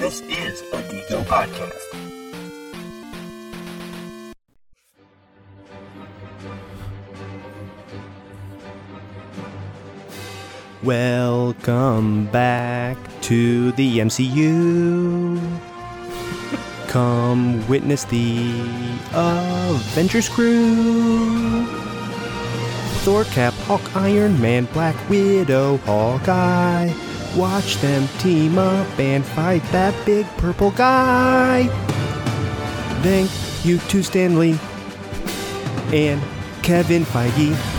This is a Geeko podcast. Welcome back to the MCU. Come witness the Avengers crew. Thor, Cap, Hulk, Iron Man, Black Widow, Hawkeye. Watch them team up and fight that big purple guy. Thank you to Stan Lee and Kevin Feige.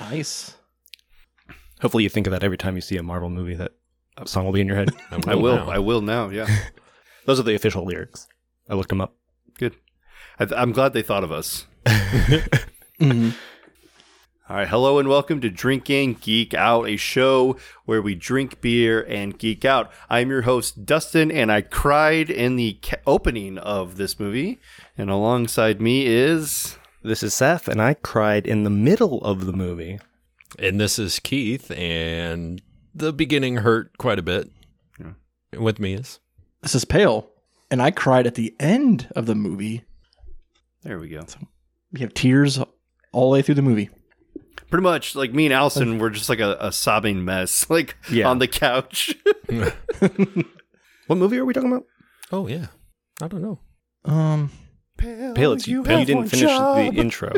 Nice. Hopefully, you think of that every time you see a Marvel movie. That song will be in your head. I will. now. I will now. Yeah. Those are the official lyrics. I looked them up. Good. I th- I'm glad they thought of us. Mhm. All right. Hello and welcome to Drinking Geek Out, a show where we drink beer and geek out. I'm your host, Dustin, and I cried in the ca- opening of this movie. And alongside me is. This is Seth, and I cried in the middle of the movie. And this is Keith, and the beginning hurt quite a bit. With me is This is Pale, and I cried at the end of the movie. There we go. We have tears all the way through the movie. Pretty much like me and Allison were just like a, a sobbing mess, like Yeah. on the couch. What movie are we talking about? oh yeah, I don't know. Um. Pale, it's you. You didn't finish the intro.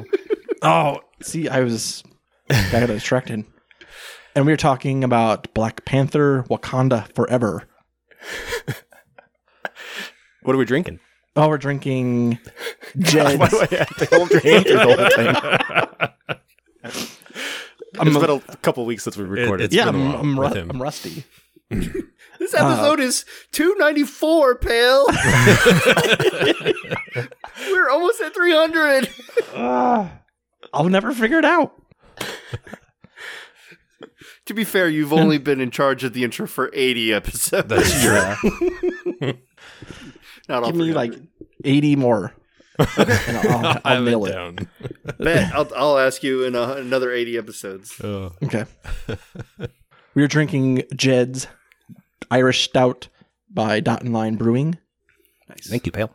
Oh, see, I was I got distracted, and we were talking about Black Panther: Wakanda Forever. What are we drinking? Oh, we're drinking Jed. Why do I have to hold your hand through the whole thing? It's been a couple weeks since we recorded. it's yeah, been a I'm while I'm, with ru- him. I'm rusty. This episode is 294, Pale. We're almost at 300. Ah, I'll never figure it out. To be fair, you've only been in charge of the intro for 80 episodes. That's true. Not all Give me like 80 more. And I'll, I I'll have nail it it. down. Bet. I'll, I'll ask you in a, another 80 episodes. Oh. Okay. we are drinking Jed's Irish Stout by Dot and Line Brewing. Nice. Thank you, Pale.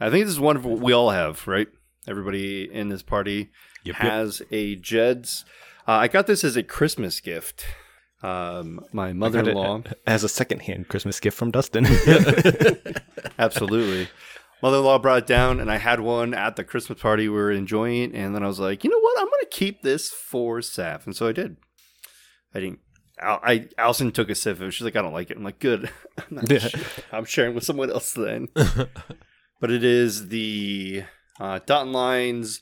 I think this is one of what we all have, right? Everybody in this party Yep, yep. has a Jed's. Uh, I got this as a Christmas gift. Um, my mother-in-law, as a secondhand Christmas gift from Dustin. absolutely. Mother-in-law brought it down, and I had one at the Christmas party we were enjoying. it, And then I was like, you know what? I'm going to keep this for Saf, and so I did. I didn't. Al- I Allison took a sip of it. She's like, I don't like it. I'm like, good. I'm, not Yeah. sh- I'm sharing with someone else then. but it is the uh, Dot and Lines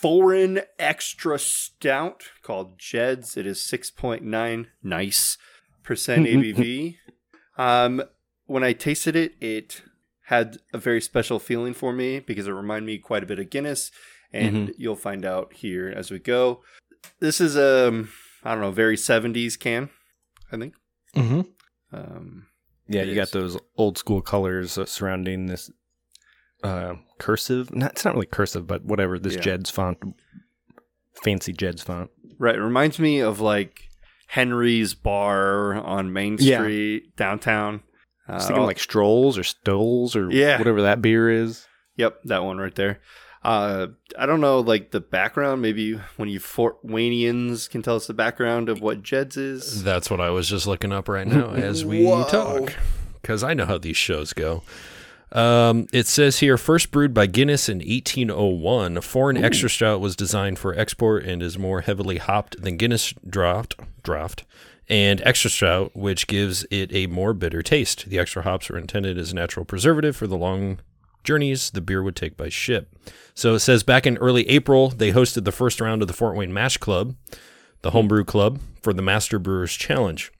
Foreign Extra Stout called Jed's. It is 6.9 nice percent ABV. Um, when I tasted it, it had a very special feeling for me because it reminded me quite a bit of Guinness, and you'll find out here as we go. This is a I don't know very 70s can, I think. Mm-hmm. Um, yeah, you got those old school colors uh, surrounding this uh, cursive. Not, it's not really cursive, but whatever. This Yeah. Jed's font, fancy Jed's font. Right. It reminds me of like Henry's Bar on Main Yeah. Street downtown. I was Uh, thinking like Strolls or Stoles or Yeah. whatever that beer is. Yep, that one right there. Uh, I don't know, like the background. Maybe when you Fort Waynians can tell us the background of what Jed's is. That's what I was just looking up right now as we Whoa. talk, because I know how these shows go. Um, it says here, first brewed by Guinness in 1801, a foreign extra stout was designed for export and is more heavily hopped than Guinness draft, draft and extra stout, which gives it a more bitter taste. The extra hops were intended as a natural preservative for the long journeys the beer would take by ship. So it says back in early April, they hosted the first round of the Fort Wayne Mash Club, the homebrew club, for the Master Brewers Challenge.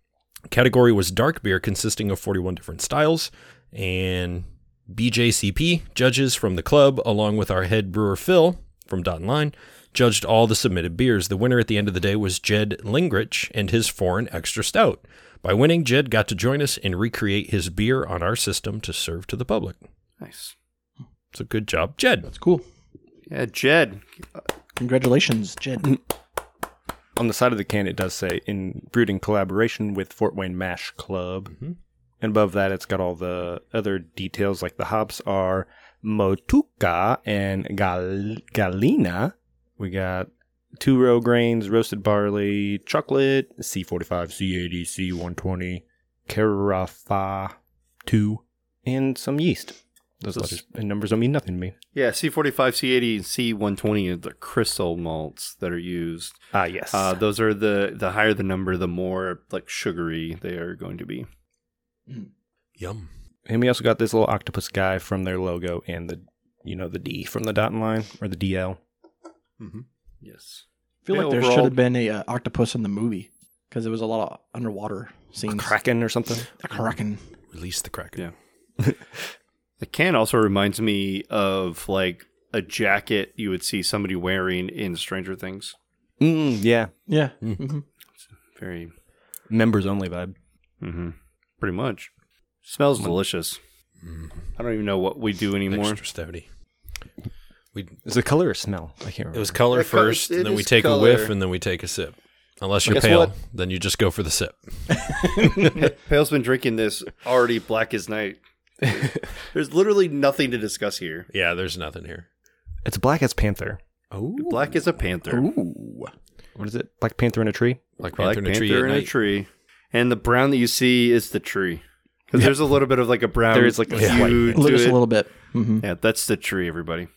Category was dark beer consisting of 41 different styles, and BJCP judges from the club, along with our head brewer Phil from Dot and Line, judged all the submitted beers. The winner at the end of the day was Jed Lingrich and his foreign extra stout. By winning, Jed got to join us and recreate his beer on our system to serve to the public. Nice. So good job, Jed. That's cool. Yeah, Jed. Congratulations, Jed. on the side of the can, it does say in brewed collaboration with Fort Wayne Mash Club. Mhm. And above that, it's got all the other details, like the hops are Motueka and Gal- Galena. We got two row grains, roasted barley, chocolate, C45, C80, C120, Carafa 2, and some yeast. Those So- letters and numbers don't mean nothing to me. Yeah, C45, C80, and C120 are the crystal malts that are used. Ah, yes. Uh, those are the the higher the number, the more like sugary they are going to be. Yum. And we also got this little octopus guy from their logo and the, you know, the D from the dotted line or the DL. Yes. I feel Yeah, like there overall- should have been a uh, octopus in the movie because there was a lot of underwater scenes. Kraken or something. A kraken. Release the kraken. Yeah. The can also reminds me of like a jacket you would see somebody wearing in Stranger Things. Mm, yeah. Yeah. Mm. hmm Very, Members only vibe. hmm pretty much. Smells delicious. Mm. I don't even know what we do anymore. Extra stouty. We Is it color or smell? I can't remember. it was color Yeah, co- first, it and then we is take a color. whiff, and then we take a sip. Unless you're Guess pale, what? then you just go for the sip. Pale's been drinking this already black as night. There's literally nothing to discuss here. Yeah, there's nothing here. It's black as panther. Oh, Black as a panther. Ooh. What is it? Black panther in a tree? Black Black Panther in a tree Panther at in a night. tree. And the brown that you see is the tree. Because there's a little bit of like a brown There is, like, a hue slight- to Just it. a little bit. hmm Yeah, that's the tree, everybody.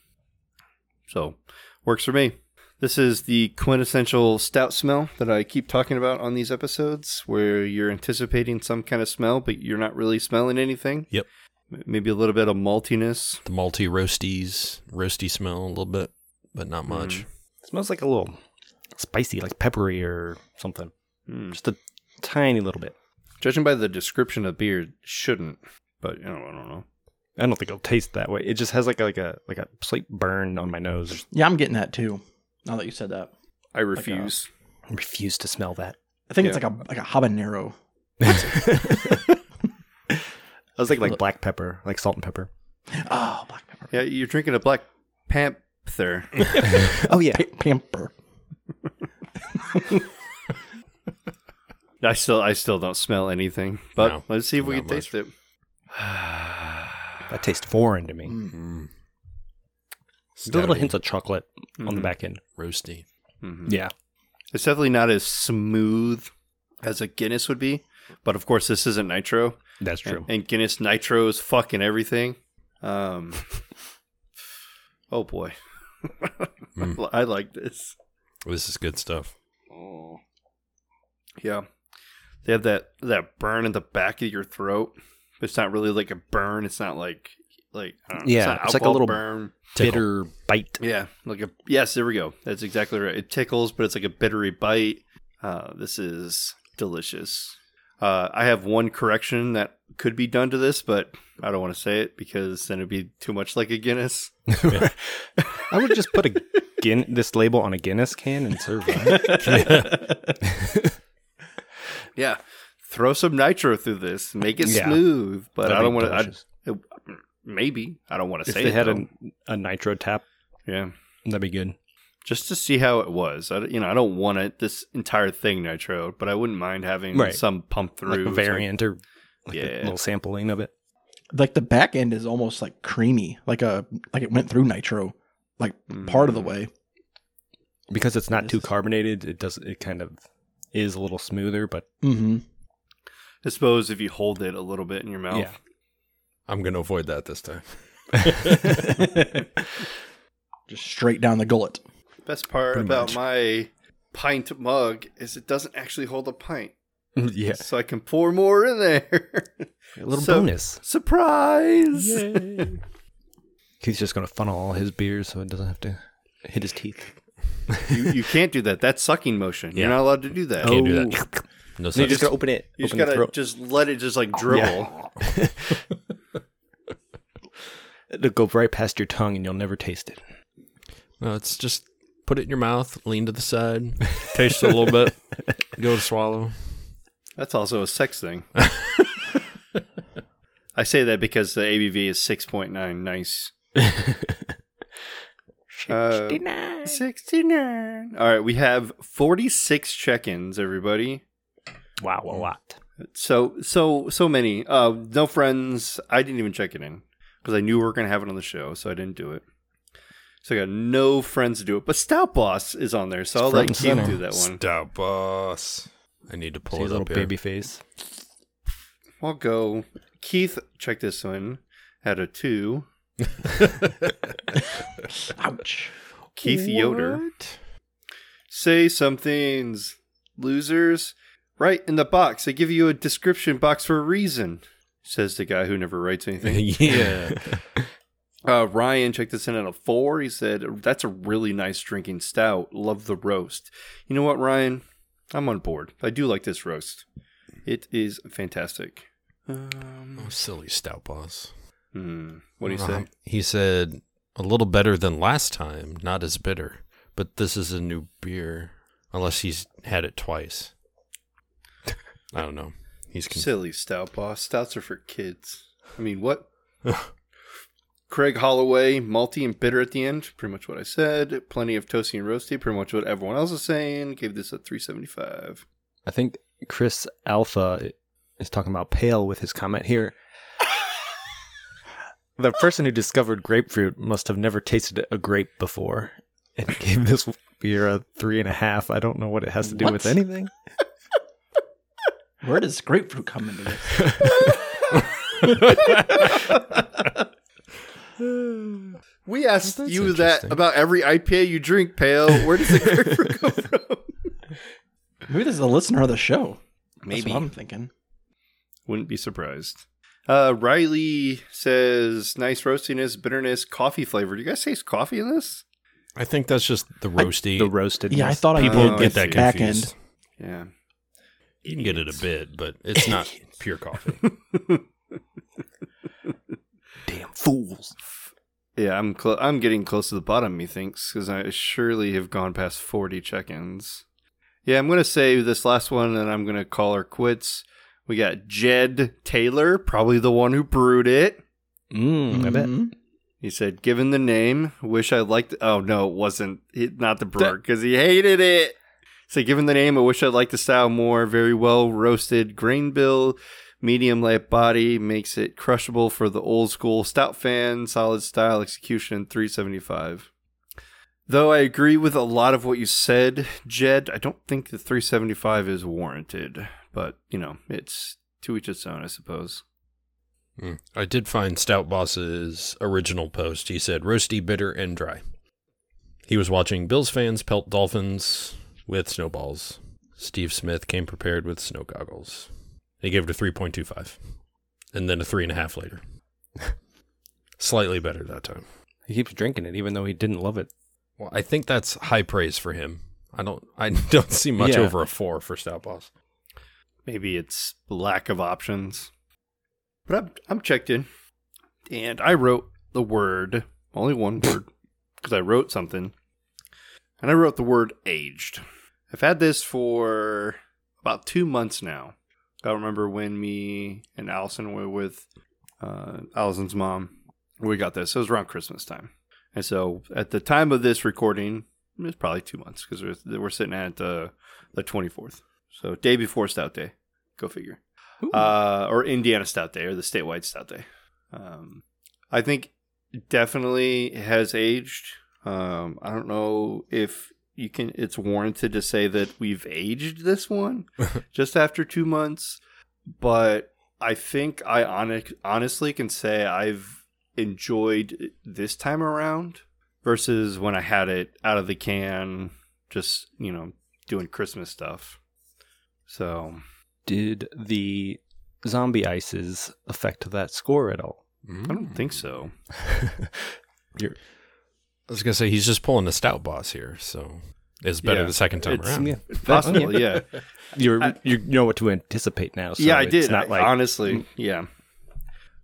So, works for me. This is the quintessential stout smell that I keep talking about on these episodes, where you're anticipating some kind of smell, but you're not really smelling anything. Yep. Maybe a little bit of maltiness. The malty roasties, roasty smell a little bit, but not much. It smells like a little spicy, like peppery or something. Mm. Just a tiny little bit. Judging by the description of beer, shouldn't. But you know, I don't know. I don't think it'll taste that way. It just has like a, like a like a slight burn on my nose. Yeah, I'm getting that too. Now that you said that, I uh, refuse. I refuse to smell that. I think Yeah. it's like a like a habanero. I was like like black pepper, like salt and pepper. Oh, black pepper. yeah, you're drinking a black panther. oh yeah. Pa- pamper. I still, I still don't smell anything. But No, let's see if we not can taste it. That tastes foreign to me. Mm. Still little hints of chocolate on the Mhm. back end. roasty. Mhm. Yeah. It's definitely not as smooth as a Guinness would be, but of course this isn't nitro, That's true. and, and Guinness nitro is fucking everything. Um, oh boy, Mm. I like this. This is good stuff. Oh, yeah, they have that that burn in the back of your throat. It's not really like a burn. It's not like like know, Yeah, not it's like a little- burn. Tickle. Bitter bite. Yeah, like a yes. There we go. That's exactly right. It tickles, but it's like a bittery bite. Uh, this is delicious. Uh, I have one correction that could be done to this, but I don't want to say it because then it'd be too much like a Guinness. I would just put a Guin- this label on a Guinness can and serve that. Yeah, throw some nitro through this, make it Yeah. smooth. But That'd I don't want to. Maybe I don't want to say. If they it. had a, a nitro tap, yeah, that'd be good. just to see how it was. I, you know, I don't want it this entire thing nitro, but I wouldn't mind having Right. some pump through Like a variant or like Yeah. a little sampling of it. Like the back end is almost like creamy, like a like it went through nitro, like part of the Mm. way. Because it's not This too carbonated, it does it kind of is a little smoother, but Mm-hmm. I suppose if you hold it a little bit in your mouth. Yeah. I'm going to avoid that this time. Just straight down the gullet. Best part Pretty about much. my pint mug is it doesn't actually hold a pint. yeah. So I can pour more in there. A little So- bonus. Surprise! He's just gonna funnel all his beers so it doesn't have to hit his teeth. you, you can't do that. That's sucking motion. Yeah. You're not allowed to do that. Can't do that. Oh. No So you such. just gotta open it. You just open the gotta throat. just let it just like dribble. It'll go right past your tongue and you'll never taste it. No, it's just put it in your mouth, lean to the side, taste it a little bit, go to swallow. That's also a sex thing. I say that because the ABV is 6.9. Nice. Uh, 69. All right, we have 46 check-ins, everybody. Wow, a lot. So so so many. Uh no friends. I didn't even check it in because I knew we were going to have it on the show, so I didn't do it. So I got no friends to do it, but Stout Boss is on there, so I'll let and Keith do that one. Stout boss. I need to pull See it his little up here. baby face. I'll go. Keith, check this one. Had a two. Ouch. Keith Yoder. Say some things, losers. Right in the box. They give you a description box for a reason. Says the guy who never writes anything. yeah. Uh, Ryan checked this in at a four. He said, That's a really nice drinking stout. Love the roast. You know what, Ryan? I'm on board. I do like this roast. It is fantastic. Um, Oh, silly stout boss. hmm, what do you Uh, say? He said a little better than last time, not as bitter. But this is a new beer, unless he's had it twice. I don't know. He's con- Silly stout boss. Stouts are for kids. I mean, what? Craig Holloway, malty and bitter at the end. Pretty much what I said. Plenty of toasty and roasty. Pretty much what everyone else is saying. Gave this a 375. I think Chris Alpha is talking about pale with his comment here. the person who discovered grapefruit must have never tasted a grape before and gave this beer a three and a half. I don't know what it has to do with anything. Where does grapefruit come into this? We asked Well, that's you that about every IPA you drink, Pale. Where does the grapefruit come from? Maybe this is a listener of the show. That's Maybe. what I'm thinking. Wouldn't be surprised. Uh, Riley says, nice roastiness, bitterness, coffee flavor. Do you guys taste coffee in this? I think that's just the roasty. The roasted. Yeah, I thought I People Oh, get I that see. back confused. end. Yeah. You can get it a bit, but it's not pure coffee. damn fools. Yeah, I'm cl- I'm getting close to the bottom, methinks, because I surely have gone past 40 check-ins. Yeah, I'm going to say this last one, and I'm going to call her quits. We got Jed Taylor, probably the one who brewed it. Mm, I bet. Mhm. He said, given the name, wish I liked. Oh no, it wasn't. It, not the brewer because he hated it. So, given the name, I wish I liked the style more. Very well roasted grain bill, medium light body makes it crushable for the old school stout fan. Solid style execution, three seventy five. Though I agree with a lot of what you said, Jed, I don't think the 375 is warranted. But, you know, it's to each its own, I suppose. Mm. I did find Stout Boss's original post. He said roasty, bitter, and dry. He was watching Bills fans pelt dolphins with snowballs. Steve Smith came prepared with snow goggles. He gave it a 3.25 and then a 3.5 later. Slightly better that time. He keeps drinking it even though he didn't love it. Well, I think that's high praise for him. I don't I don't see much Yeah. over a 4 for Stout Boss. Maybe it's lack of options. But I'm, I'm checked in. And I wrote the word, only one word, because I wrote something. And I wrote the word aged. I've had this for about two months now. I don't remember when me and Allison were with uh, Allison's mom. We got this. It was around Christmas time. And so at the time of this recording, it's probably two months because we're, we're sitting at the, the 24th. So day before Stout Day. Go figure. Uh, or Indiana Stout Day or the statewide Stout Day. Um, I think definitely has aged. Um, I don't know if you can. It's warranted to say that we've aged this one just after two months, but I think I hon- honestly can say I've enjoyed this time around versus when I had it out of the can, just you know, doing Christmas stuff. So Did the zombie ices affect that score at all? I don't think so. You're, I was gonna say he's just pulling a stout boss here, so it's better Yeah, the second time it's- around. yeah, Possible, yeah. you're, I- you know what to anticipate now. So yeah, I did. Not I- like honestly, yeah.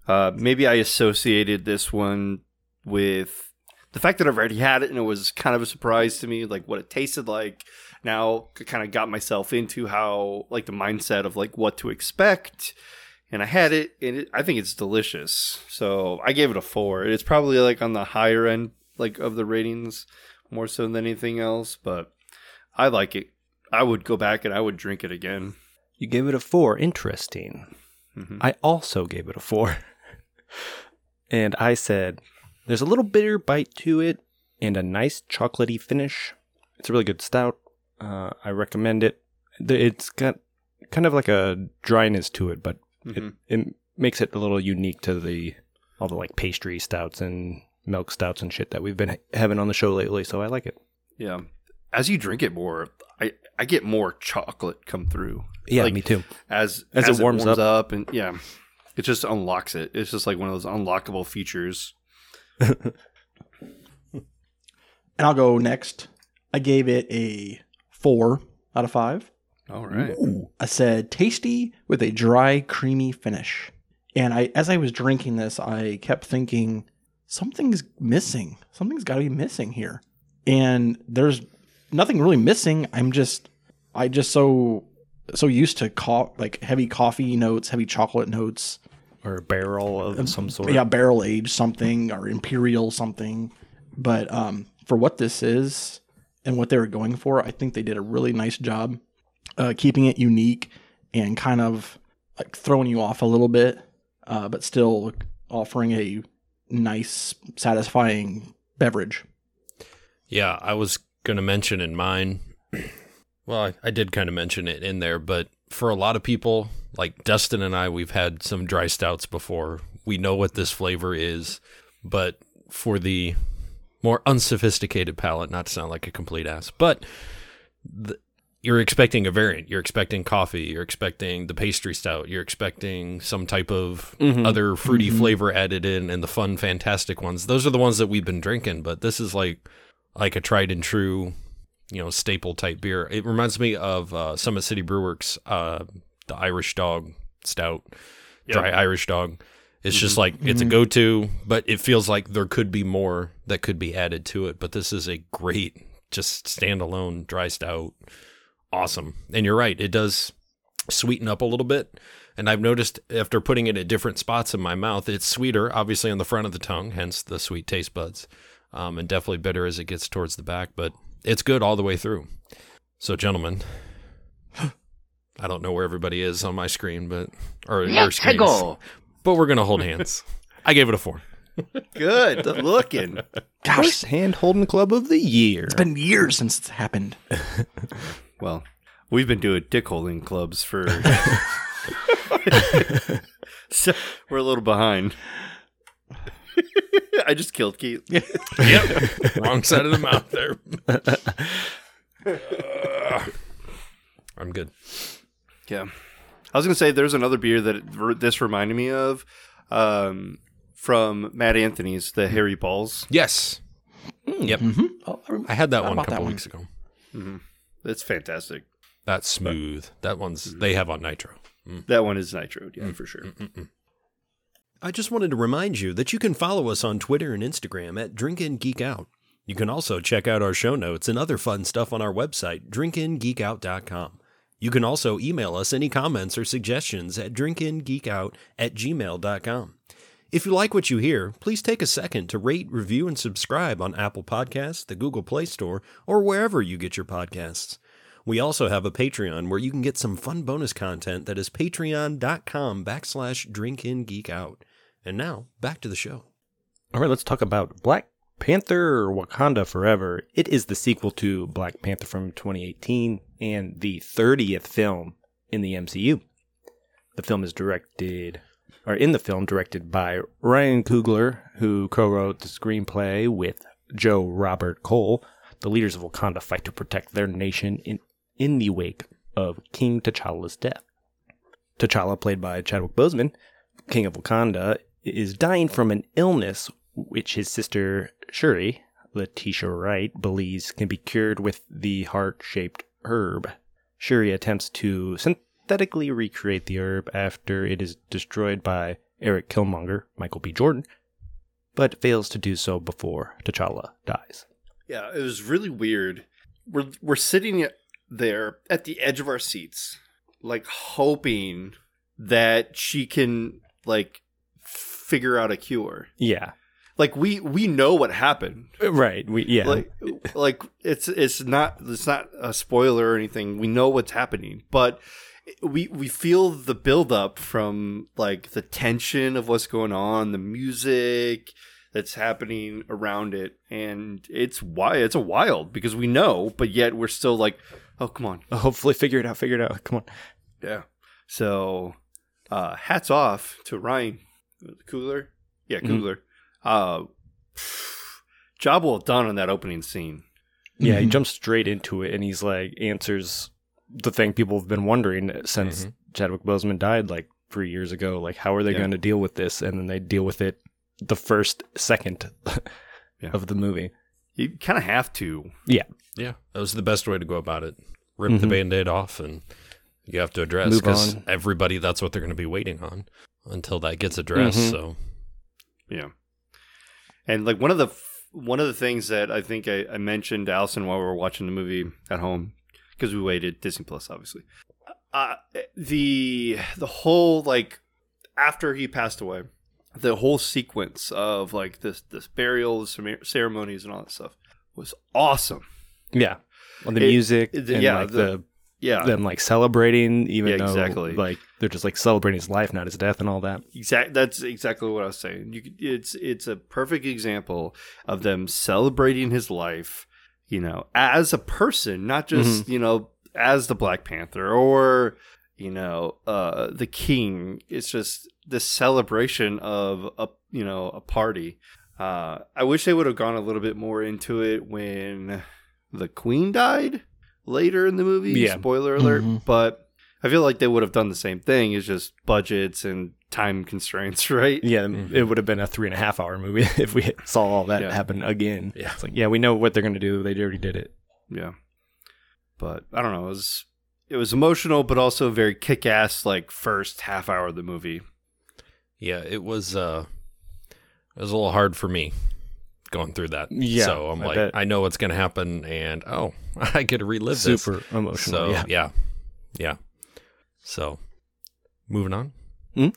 Uh, maybe I associated this one with the fact that I've already had it, and it was kind of a surprise to me, like what it tasted like. Now, I kind of got myself into how, like, the mindset of like what to expect, and I had it, and it, I think it's delicious. So I gave it a four. It's probably like on the higher end like of the ratings more so than anything else, but I like it. I would go back and I would drink it again. You gave it a four. Interesting. Mhm. I also gave it a four. and I said, there's a little bitter bite to it and a nice chocolatey finish. It's a really good stout. Uh, I recommend it. It's got kind of like a dryness to it, but Mhm. it, it makes it a little unique to the all the like pastry stouts and milk stouts and shit that we've been ha- having on the show lately. So I like it. Yeah. As you drink it more, I, I get more chocolate come through. Yeah, Like, me too. As As it warms up. and yeah, it just unlocks it. It's just like one of those unlockable features. And I'll go next. I gave it a four out of five. All right. I said tasty with a dry, creamy finish. And I, as I was drinking this, I kept thinking something's missing. Something's got to be missing here. And there's nothing really missing. I'm just, I just so so used to co- like heavy coffee notes, heavy chocolate notes. Or a barrel of some sort. Yeah, barrel aged something or imperial something. But um, for what this is and what they were going for, I think they did a really nice job uh, keeping it unique and kind of like throwing you off a little bit, uh, but still offering a nice, satisfying beverage. Yeah, I was going to mention in mine. Well, I, I did kind of mention it in there, but for a lot of people, like Dustin and I, we've had some dry stouts before. We know what this flavor is, but for the more unsophisticated palate, not to sound like a complete ass, but you're expecting a variant. You're expecting coffee. You're expecting the pastry stout. You're expecting some type of other fruity flavor added in, and the fun, fantastic ones. Those are the ones that we've been drinking. But this is like like a tried and true, you know, staple type beer. It reminds me of uh, Summit City Brewerks, uh, the Irish Dog Stout, dry Irish Dog. It's just like it's a go to, but it feels like there could be more that could be added to it. But this is a great, just standalone dry stout. Awesome. And you're right, it does sweeten up a little bit. And I've noticed after putting it at different spots in my mouth, it's sweeter, obviously on the front of the tongue, hence the sweet taste buds, um, and definitely bitter as it gets towards the back. But it's good all the way through. So, gentlemen, I don't know where everybody is on my screen, but or your screens, but we're gonna hold hands. I gave it a four. Good looking. Gosh, hand holding club of the year. It's been years since it's happened. Well, we've been doing dick holding clubs for. so we're a little behind. I just killed Keith. Yep, wrong side of the mouth there. I'm good. Yeah. I was going to say there's another beer that it- this reminded me of um, from Mad Anthony's, the Harry Balls. Yes. Mm, yep. Mm-hmm. Oh, I I had that Forgot one a about that couple one. weeks ago. Mm-hmm. It's fantastic. That's smooth. That one's hmm. they have on Nitro. Hmm. That one is nitro, yeah, hmm. for sure. I just wanted to remind you that you can follow us on Twitter and Instagram at Drink and Geek Out. You can also check out our show notes and other fun stuff on our website, drinkingeekout.com. You can also email us any comments or suggestions at drinkingeekout at gmail.com. If you like what you hear, please take a second to rate, review, and subscribe on Apple Podcasts, the Google Play Store, or wherever you get your podcasts. We also have a Patreon where you can get some fun bonus content that is patreon.com backslash drinkingeekout. And now, back to the show. All right, let's talk about Black Panther Wakanda Forever. It is the sequel to Black Panther from 2018 and the 30th film in the MCU. The film is directed, or in the film, directed by Ryan Coogler, who co wrote the screenplay with Joe Robert Cole. The leaders of Wakanda fight to protect their nation in, in the wake of King T'Challa's death. T'Challa, played by Chadwick Boseman, King of Wakanda, is dying from an illness which his sister Shuri, Letitia Wright, believes can be cured with the heart shaped herb. Shuri attempts to synthetically recreate the herb after it is destroyed by Eric Killmonger, Michael B. Jordan, but fails to do so before T'Challa dies. Yeah, it was really weird. We're we're sitting there at the edge of our seats, like hoping that she can like figure out a cure. Yeah. like we we know what happened. Right. We yeah. Like like it's it's not it's not a spoiler or anything. We know what's happening, but we we feel the build up from like the tension of what's going on, the music that's happening around it, and it's why it's a wild because we know, but yet we're still like, oh come on, Hopefully, figure it out. Figure it out. Come on. yeah. So, uh, hats off to Ryan Coogler. Yeah, Mhm. Coogler. Uh, job well done on that opening scene. Yeah, he Mhm. jumps straight into it, and he's like answers the thing people have been wondering since Mhm. Chadwick Boseman died like three years ago. Like, how are they Yeah. going to deal with this? And then they deal with it the first second Yeah. of the movie. You kind of have to. Yeah, Yeah. that was the best way to go about it. Rip the Mhm. band aid off, and you have to address Move because everybody that's what they're going to be waiting on until that gets addressed. Mhm. So, Yeah. And like one of the one of the things that I think I, I mentioned to Allison while we were watching the movie at home because we waited Disney Plus obviously. Uh, the the whole like after he passed away, the whole sequence of like this this burial, ceremonies, and all that stuff was awesome. Yeah. Well, the It- music, it- and yeah, like the- the, Yeah, them like celebrating, even Yeah, though exactly. like they're just like celebrating his life, not his death, and all that. Exact. That's exactly what I was saying. You, it's it's a perfect example of them celebrating his life. You know, as a person, not just you know as the Black Panther or you know uh, the King. It's just the celebration of a you know a party. Uh, I wish they would have gone a little bit more into it when the Queen died later in the movie. Yeah. Spoiler alert. Mhm. But I feel like they would have done the same thing. It's just budgets and time constraints, right? Yeah, Mhm. it would have been a three and a half hour movie if we saw all that Yeah. happen again. Yeah. It's like, yeah, we know what they're gonna do. They already did it. Yeah. But I don't know. It was it was emotional, but also very kick ass. Like first half hour of the movie. yeah, it was uh, it was a little hard for me going through that. Yeah, so I'm I like, bet. I know what's going to happen, and oh, I could to relive this. Super emotional. So yeah. yeah, yeah. So moving on. Hmm?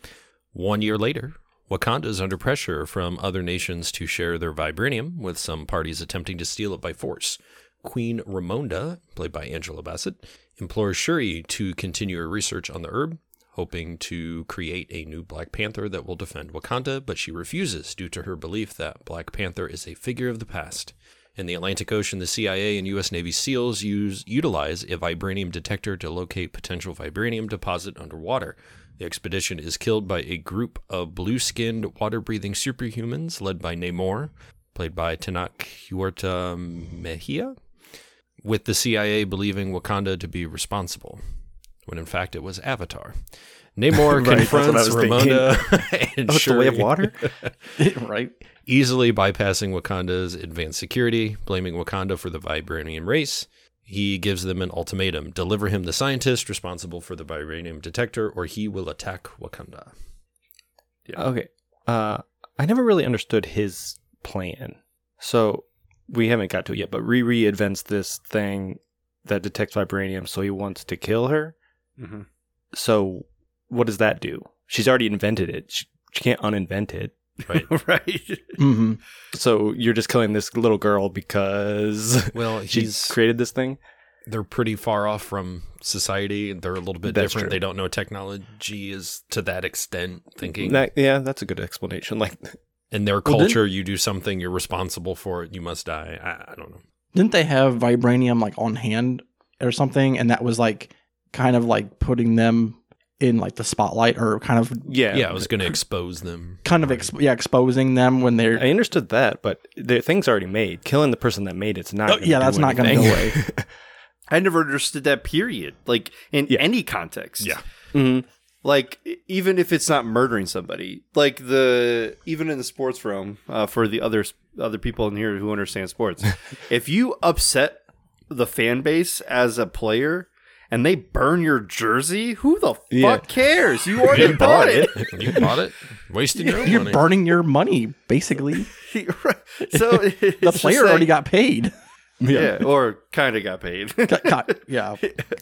One year later, Wakanda is under pressure from other nations to share their vibranium, with some parties attempting to steal it by force. Queen Ramonda, played by Angela Bassett, implores Shuri to continue her research on the herb, hoping to create a new Black Panther that will defend Wakanda, but she refuses due to her belief that Black Panther is a figure of the past. In the Atlantic Ocean, the CIA and U.S. Navy SEALs use utilize a vibranium detector to locate potential vibranium deposit underwater. The expedition is killed by a group of blue-skinned, water-breathing superhumans led by Namor, played by Tenoch Huerta Mejia, with the CIA believing Wakanda to be responsible, when in fact it was Avatar. Namor Right, confronts. Ramonda and Oh, it's the way of water. right? easily bypassing Wakanda's advanced security, blaming Wakanda for the vibranium race. He gives them an ultimatum deliver him the scientist responsible for the vibranium detector, or he will attack Wakanda. Okay. Uh, I never really understood his plan. So we haven't got to it yet, but Riri invents this thing that detects vibranium, so he wants to kill her. Mm-hmm. So what does that do? She's already invented it. She, she can't uninvent it. Right. right. hmm So you're just killing this little girl because Well, she's created this thing. they're pretty far off from society. They're a little bit That's different. true. They don't know technology is to that extent thinking. That, yeah, that's a good explanation. Like, In their Well, culture, you do something, you're responsible for it, you must die. I, I don't know. Didn't they have vibranium like on hand or something? And that was like kind of like putting them in like the spotlight or kind of yeah, Yeah, I was going to expose them. kind of exp- yeah exposing them when they're I understood that, but the thing's already made. Killing the person that made it's not. Oh, yeah, do that's not gonna go anything. I never understood that period. Like in Yeah. any context. Yeah. Mhm. Like even if it's not murdering somebody, like the even in the sports realm, uh, for the other other people in here who understand sports, if you upset the fan base as a player and they burn your jersey, who the fuck Yeah. cares? You already bought it. You bought it, wasting your own you're money. burning your money basically. so The player already got paid. yeah, or kind of got paid. Got- got- yeah,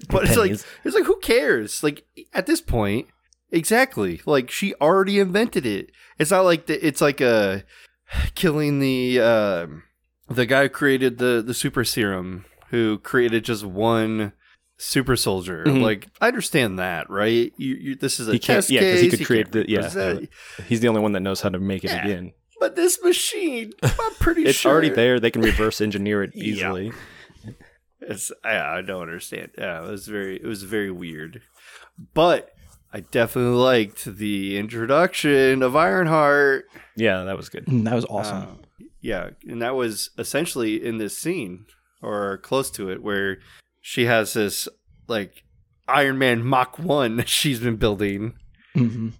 but it's like it's like who cares? Like at this point, exactly. Like she already invented it. It's not like the, it's like a killing the uh, the guy who created the the super serum, who created just one super soldier. Mhm. Like I understand that, right? You, you this is a He can't- test yeah, 'cause case. he could you create can't the- yeah, represent- He's the only one that knows how to make it Yeah. again. But this machine, I'm pretty It's sure it's already there. They can reverse engineer it Yeah. easily. It's I, I don't understand. Yeah, it was very it was very weird. But I definitely liked the introduction of Ironheart. Yeah, that was good. Mm, That was awesome. Uh, yeah, and that was essentially in this scene or close to it where she has this like Iron Man Mach 1 that she's been building. hmm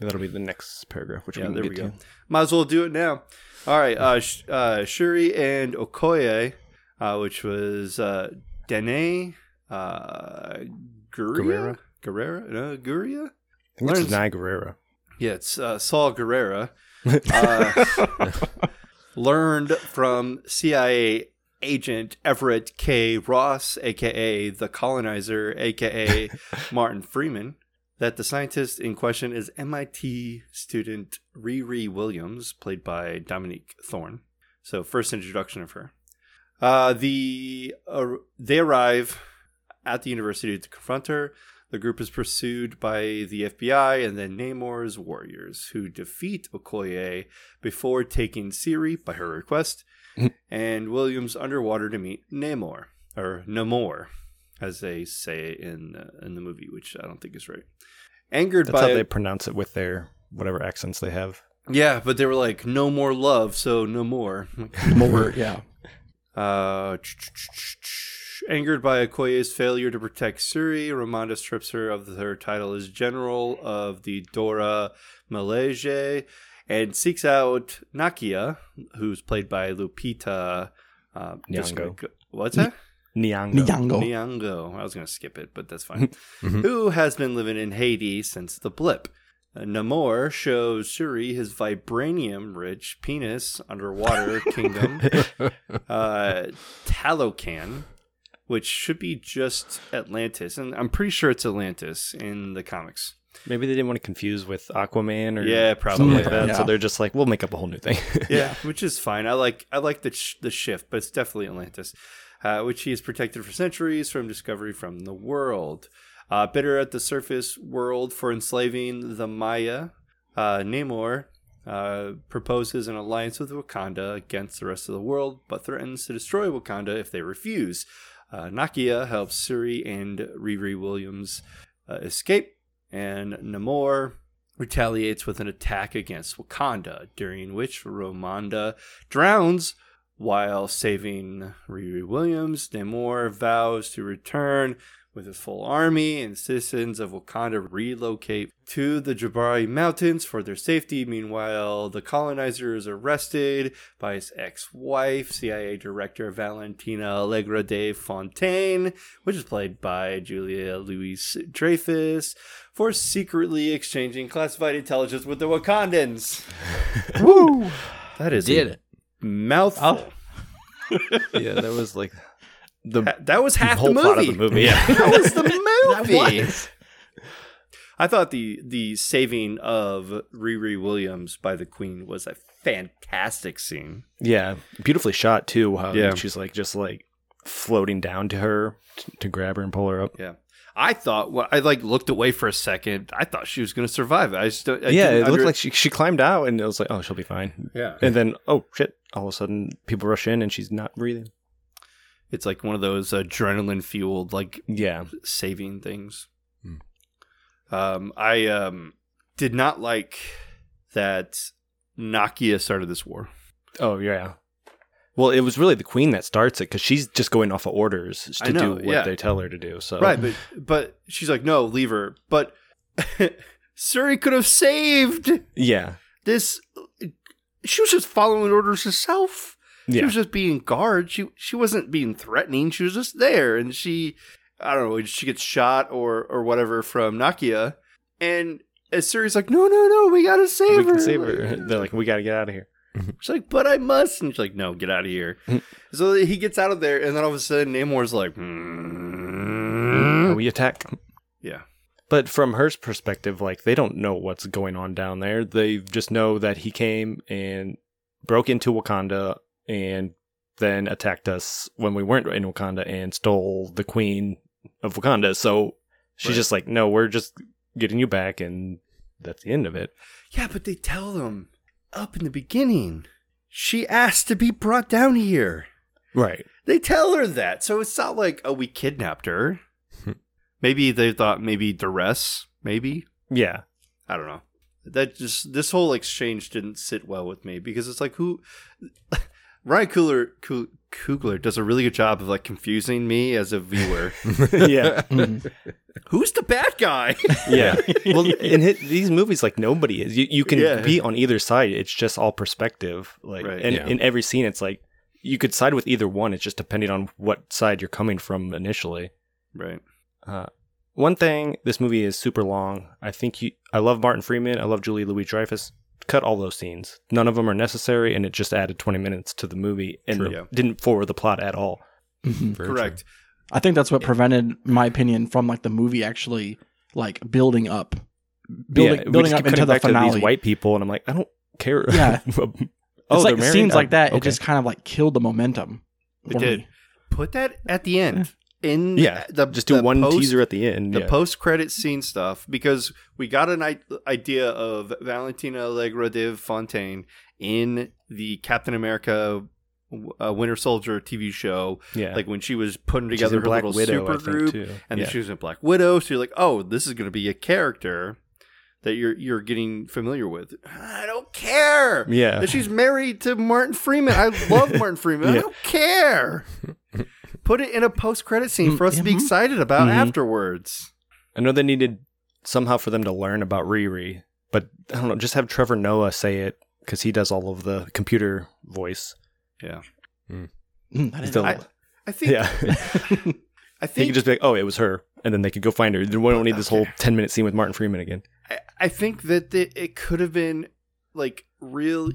That'll be the next paragraph, which Yeah, we can there get we to. go. Might as well do it now. All right, uh, Sh- uh, Shuri and Okoye, uh, which was uh, Danai uh, Guerrera? Guerrera? No, Guerrera? I think it's Learns- Guerrera. Yeah, it's uh, Saul Guerrera. Uh, learned from CIA agent Everett K. Ross, aka the colonizer, aka Martin Freeman, that the scientist in question is MIT student Riri Williams, played by Dominique Thorne. So, first introduction of her. Uh, the uh, they arrive at the university to confront her. The group is pursued by the FBI and then Namor's warriors, who defeat Okoye before taking Shuri by her request, and Williams underwater to meet Namor or Namor, as they say in uh, in the movie, which I don't think is right. Angered That's by how they pronounce it with their whatever accents they have. yeah, but they were like no more love, so no more. More, yeah. Uh, angered by Okoye's failure to protect Shuri, Ramonda strips her of her title as general of the Dora Milaje and seeks out Nakia, who's played by Lupita. Uh, Nyong'o. What's that? Nyong'o. Nyong'o. Nyong'o. I was going to skip it, but that's fine. Mhm. Who has been living in Haiti since the blip. Uh, Namor shows Shuri his vibranium rich penis underwater kingdom, uh, Talocan, which should be just Atlantis. And I'm pretty sure it's Atlantis in the comics. Maybe they didn't want to confuse with Aquaman or Yeah, probably. something like that. Yeah. So they're just like, we'll make up a whole new thing. Yeah, which is fine. I like I like the sh- the shift, but it's definitely Atlantis, uh, which he has protected for centuries from discovery from the world. Uh, bitter at the surface world for enslaving the Maya, uh, Namor uh, proposes an alliance with Wakanda against the rest of the world, but threatens to destroy Wakanda if they refuse. Uh, Nakia helps Shuri and Riri Williams uh, escape, and Namor retaliates with an attack against Wakanda, during which Ramonda drowns while saving Riri Williams. Namor vows to return with his full army, and citizens of Wakanda relocate to the Jabari Mountains for their safety. Meanwhile, the colonizer is arrested by his ex wife, CIA Director Valentina Allegra de Fontaine, which is played by Julia Louis Dreyfus, for secretly exchanging classified intelligence with the Wakandans. Woo! That is Did a it. mouthful. Oh. yeah, that was like the That was half the plot movie. of the movie. Yeah. that was the movie. was. I thought the the saving of Riri Williams by the Queen was a fantastic scene. yeah, beautifully shot too. Yeah. she's like just like floating down to her t- to grab her and pull her up. Yeah. I thought well, I like looked away for a second. I thought she was going to survive. I just I yeah, it looked under- like she she climbed out and it was like, oh, she'll be fine. yeah. And then oh shit! All of a sudden, people rush in and she's not breathing. It's like one of those adrenaline fueled like Yeah, saving things. Hmm. Um, I um, did not like that Nakia started this war. Oh yeah. Well, it was really the queen that starts it because she's just going off of orders to know, do what yeah. they tell her to do. So Right, but but she's like, no, leave her. But Shuri could have saved yeah, this. She was just following orders herself. She was just being guard. She she wasn't being threatening. She was just there, and she, I don't know, she gets shot or or whatever from Nakia, and as Shuri's like, no, no, no, we gotta save we her. can save her. They're like, we got to get out of here. She's like, but I must. And she's like, no, get out of here. so he gets out of there, and then all of a sudden, Namor's like, hmm. We attack. yeah, But from her perspective, like they don't know what's going on down there. They just know that he came and broke into Wakanda and then attacked us when we weren't in Wakanda and stole the queen of Wakanda. So she's Right. just like, no, we're just getting you back, and that's the end of it. Yeah, but they tell them up in the beginning. She asked to be brought down here. Right. They tell her that. So it's not like, oh, we kidnapped her. Hmm. maybe they thought maybe duress, maybe. Yeah. I don't know. That just this whole exchange didn't sit well with me because it's like who Ryan Coogler Coo- Coogler does a really good job of like confusing me as a viewer. yeah. Mhm. Who's the bad guy? Yeah. well, in hit, these movies, like nobody is. You, you can Yeah. be on either side. It's just all perspective. Like, Right. and Yeah. in every scene, it's like you could side with either one. It's just depending on what side you're coming from initially. right. Uh, one thing, this movie is super long. I think you. I love Martin Freeman. I love Julia Louis-Dreyfus. Cut all those scenes. None of them are necessary, and it just added 20 minutes to the movie and True. Yeah. didn't forward the plot at all. Mhm. Very Correct. I think that's what prevented my opinion from like the movie actually like building up, building Yeah, building up into the back to finale. these white people, and I'm like, I don't care. Yeah. oh, it's like married? scenes Oh, like that. It just kind of like killed the momentum. It did. me. Put that at the end. In Yeah, the just do the one post- teaser at the end. the yeah. post credit scene stuff because we got an I- idea of Valentina Allegra de Fontaine in the Captain America uh, Winter Soldier TV show, yeah, like when she was putting together her Black little Widow, super group, too. and yeah. then she was in Black Widow. So you're like, oh, this is going to be a character that you're you're getting familiar with. I don't care. Yeah. that she's married to Martin Freeman. I love Martin Freeman. I don't care. Put it in a post credit scene for us to be Mhm. excited about Mhm. afterwards. I know they needed somehow for them to learn about Riri, but I don't know. Just have Trevor Noah say it because he does all of the computer voice. Yeah. Mm, I didn't Still- I. I think Yeah, I he could just be like, "Oh, it was her," and then they could go find her. Then we don't need this whole ten minute scene with Martin Freeman again. I, I think that it, it could have been like real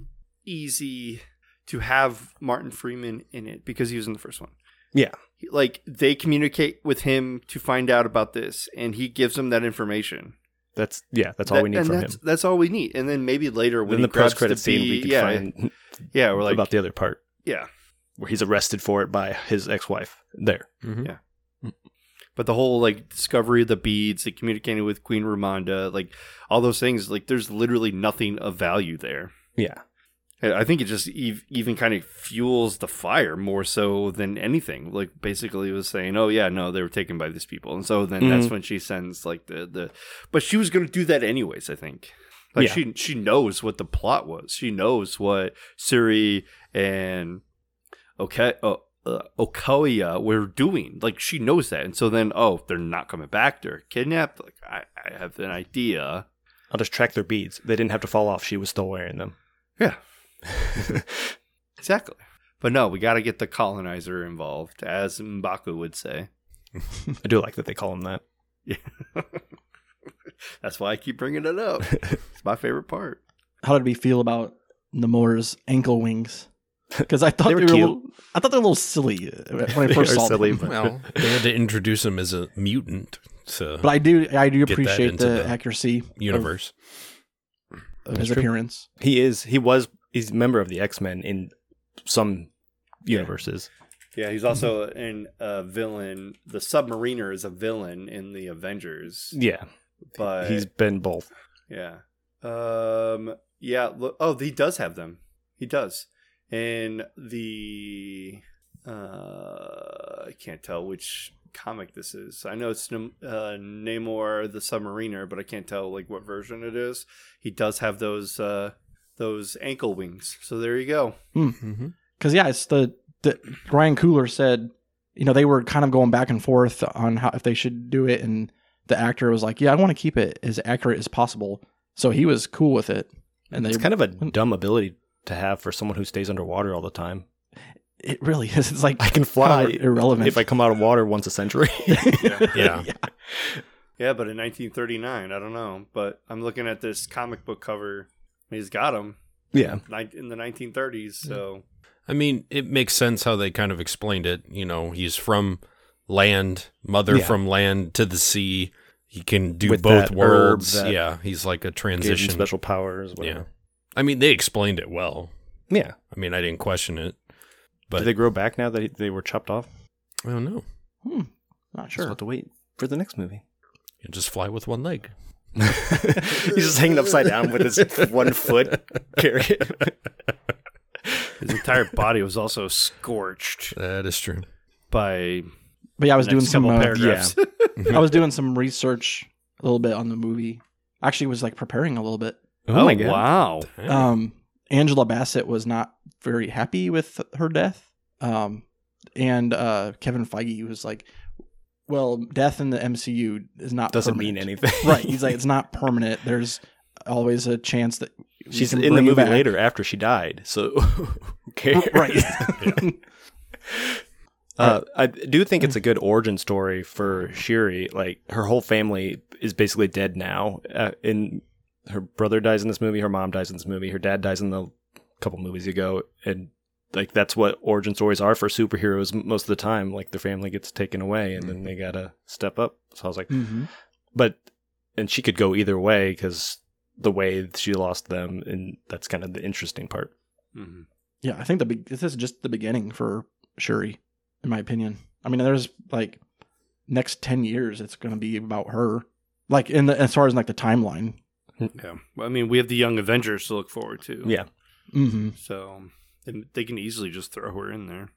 easy to have Martin Freeman in it because he was in the first one. Yeah. Like they communicate with him to find out about this and he gives them that information. That's yeah, that's all That- we need and from that's, him. That's all we need. And then maybe later when Then the grabs post credit scene, bee- we could yeah, find yeah, we're like about the other part yeah. where he's arrested for it by his ex wife. There, Mhm. But the whole like discovery of the beads, the communicating with Queen Ramonda, like all those things, like there's literally nothing of value there. yeah, I think it just ev- even kind of fuels the fire more so than anything. Like basically, it was saying, "Oh yeah, no, they were taken by these people," and so then that's Mhm. when she sends like the the. But she was going to do that anyways. I think. Like Yeah. she she knows what the plot was. She knows what Shuri and okay uh, uh, Okoye were doing. Like she knows that, and so then oh, they're not coming back. They're kidnapped. Like I, I have an idea. I'll just track their beads. They didn't have to fall off. She was still wearing them. Yeah. Exactly. But no, we got to get the colonizer involved, as Mbaku would say. I do like that they call him that. Yeah. That's why I keep bringing it up. It's my favorite part. How did we feel about Namor's ankle wings? Because I thought They they were were, a cute. little, I thought they were a little silly uh, when I first are saw silly, them. but- Well, they had to introduce him as a mutant to But I do, I do appreciate the, the accuracy of- universe. of, his true. appearance. He is. He was. He's a member of the X Men in some universes. Yeah, he's also in a villain. The Submariner is a villain in the Avengers. Yeah, But he's been both. yeah, um, yeah. Look, oh, he does have them. He does. In the uh, I can't tell which comic this is. I know it's uh, Namor the Submariner, but I can't tell like what version it is. He does have those uh, those ankle wings. So there you go. Mm-hmm. Because yeah, it's the, the Ryan Coogler said, you know, they were kind of going back and forth on how if they should do it, and the actor was like, "Yeah, I want to keep it as accurate as possible." So he was cool with it, and they It's kind of a dumb ability to have for someone who stays underwater all the time. it really is. It's like I can fly kind of irrelevant. if I come out of water once a century. Yeah. Yeah. Yeah, but in 1939, I don't know. But I'm looking at this comic book cover. He's got them yeah, in the 1930s. So I mean, it makes sense how they kind of explained it. You know, he's from land, mother Yeah. from land to the sea. He can do With both that herb, worlds. that yeah, he's like a transition. special powers. Whatever. Yeah. I mean, they explained it well. Yeah. I mean, I didn't question it, but Did they grow back now that they were chopped off? I don't know. Hmm. Not Sure. sure. have to wait for the next movie. You just fly with one leg. He's just hanging upside down with his one foot carrying. His entire body was also scorched That is true. by But yeah, I was doing some. Uh, paragraphs. I was doing some research a little bit on the movie. Actually, was like preparing a little bit. Oh, my god! Wow. Um, Angela Bassett was not very happy with her death. Um, and uh, Kevin Feige was like, "Well, death in the MCU is not Doesn't mean anything, right? He's like, "It's not permanent. There's always a chance that She's in the movie back." later after she died, so who cares? right? Uh, I do think it's a good origin story for Shuri. Like her whole family is basically dead now. Uh, in her brother dies in this movie, her mom dies in this movie, her dad dies in the couple movies ago, and like that's what origin stories are for superheroes most of the time. Like their family gets taken away, and then they gotta step up. So I was like, hmm but and she could go either way because the way she lost them, and that's kind of the interesting part. Mhm. Yeah, I think the be- this is just the beginning for Shuri, in my opinion. I mean, there's like next ten years, it's going to be about her. Like in the as far as like the timeline. Yeah. Well, I mean, we have the Young Avengers to look forward to. Yeah. Mm-hmm. So and they can easily just throw her in there.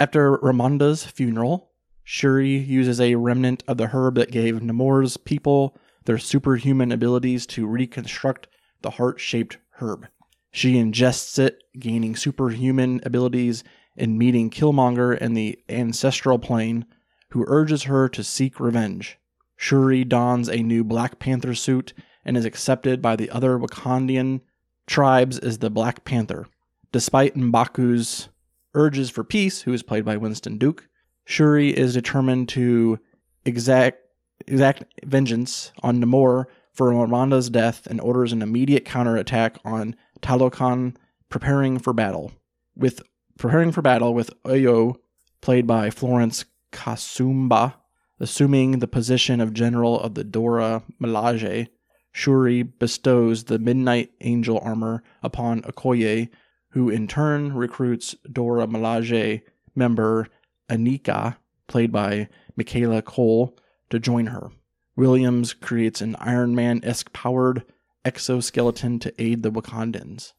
After Ramonda's funeral, Shuri uses a remnant of the herb that gave Namor's people their superhuman abilities to reconstruct the heart shaped herb. She ingests it, gaining superhuman abilities in meeting Killmonger in the ancestral plane, who urges her to seek revenge. Shuri dons a new Black Panther suit and is accepted by the other Wakandian tribes as the Black Panther. Despite Mbaku's urges for peace, who is played by Winston Duke, Shuri is determined to exact exact vengeance on Namor for Ramonda's death and orders an immediate counterattack on Talokan, preparing for battle. With preparing for battle with Ayo, played by Florence Kasumba, assuming the position of general of the Dora Milaje, Shuri bestows the Midnight Angel armor upon Okoye, who in turn recruits Dora Milaje member Aneka, played by Michaela Coel, to join her. Williams creates an Iron Man esque powered exoskeleton to aid the Wakandans.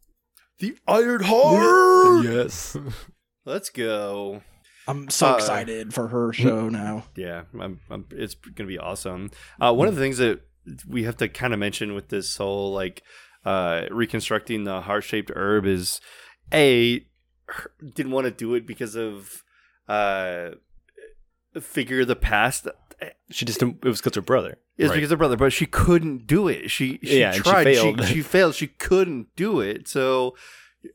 The Iron Heart. Yes. Let's go. I'm so Uh, excited for her show now. Yeah, I'm, I'm, it's going to be awesome. Uh, one of the things that we have to kind of mention with this whole like uh, reconstructing the heart shaped herb is a didn't want to do it because of uh, figure of the past. She just it was because her brother. It's Right. because her brother, but she couldn't do it. She she Yeah, tried. She failed. She, failed. She couldn't do it. So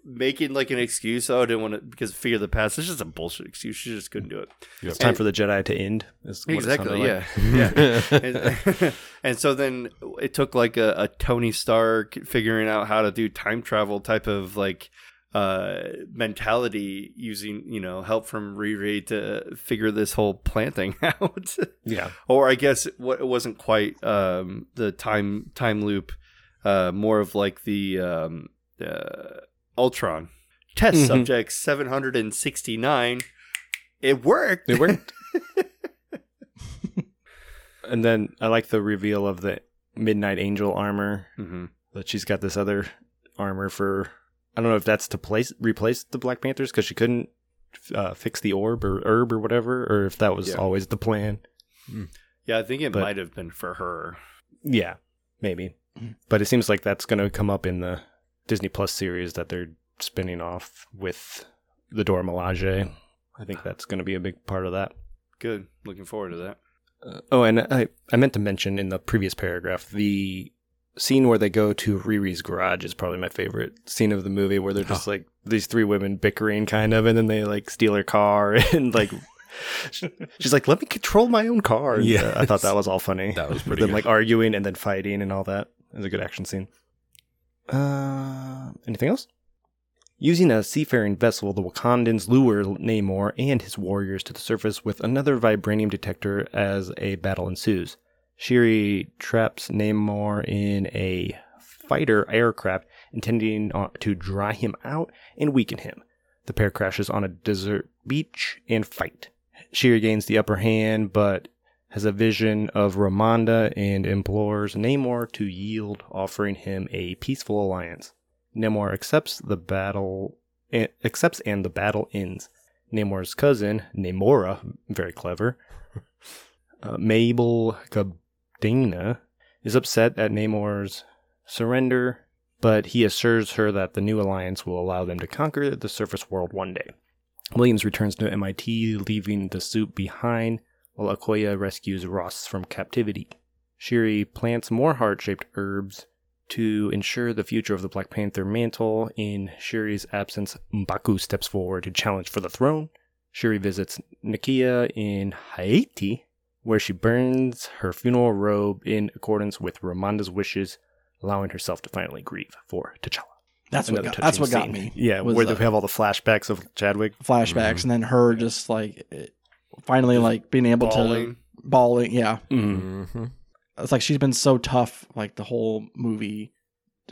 making like an excuse, oh, I didn't want to because figure of the past. It's just a bullshit excuse. She just couldn't do it. It's time And- for the Jedi to end. Exactly. Yeah. like. Yeah. and, and so then it took like a, a Tony Stark figuring out how to do time travel type of like uh mentality using you know help from Riri to figure this whole plant thing out Yeah. or I guess it, it wasn't quite um the time time loop uh more of like the um uh Ultron test Mhm. subject 769 it worked It worked. and then I like the reveal of the Midnight Angel armor hmm that she's got this other armor for. I don't know if that's to place replace the Black Panthers because she couldn't uh, fix the orb or herb or whatever, or if that was Yeah. always the plan. yeah I think it But- might have been for her Yeah, maybe. But it seems like that's going to come up in the Disney Plus series that they're spinning off with the Dora Milaje. I think that's going to be a big part of that. Good. Looking forward to that. Uh, oh, and I, I meant to mention in the previous paragraph the scene where they go to Riri's garage is probably my favorite scene of the movie where they're just like these three women bickering kind of and then they like steal her car and like she's like let me control my own car. And, uh, I thought that was all funny. That was pretty them like arguing and then fighting and all that. It was a good action scene. Uh anything else? Using a seafaring vessel, the Wakandans lure Namor and his warriors to the surface with another vibranium detector as a battle ensues. Shuri traps Namor in a fighter aircraft, intending to dry him out and weaken him. The pair crashes on a desert beach and fight. Shuri gains the upper hand, but has a vision of Ramonda and implores Namor to yield, offering him a peaceful alliance. Namor accepts the battle, eh, accepts and the battle ends. Namor's cousin, Namora, very clever, uh, Mabel Cadena, is upset at Namor's surrender, but he assures her that the new alliance will allow them to conquer the surface world one day. Williams returns to MIT, leaving the suit behind, while Okoye rescues Ross from captivity. Shuri plants more heart shaped herbs to ensure the future of the Black Panther mantle. In Shuri's absence, Mbaku steps forward to challenge for the throne. Shuri visits Nakia in Haiti, where she burns her funeral robe in accordance with Ramonda's wishes, allowing herself to finally grieve for T'Challa. That's what got, that's touching what got scene. me. Yeah, was, where they have all the flashbacks of Chadwick. flashbacks, and then her just like it- finally like being able Bawling. to bawling. Yeah, Mm-hmm. Mm-hmm. it's like she's been so tough like the whole movie,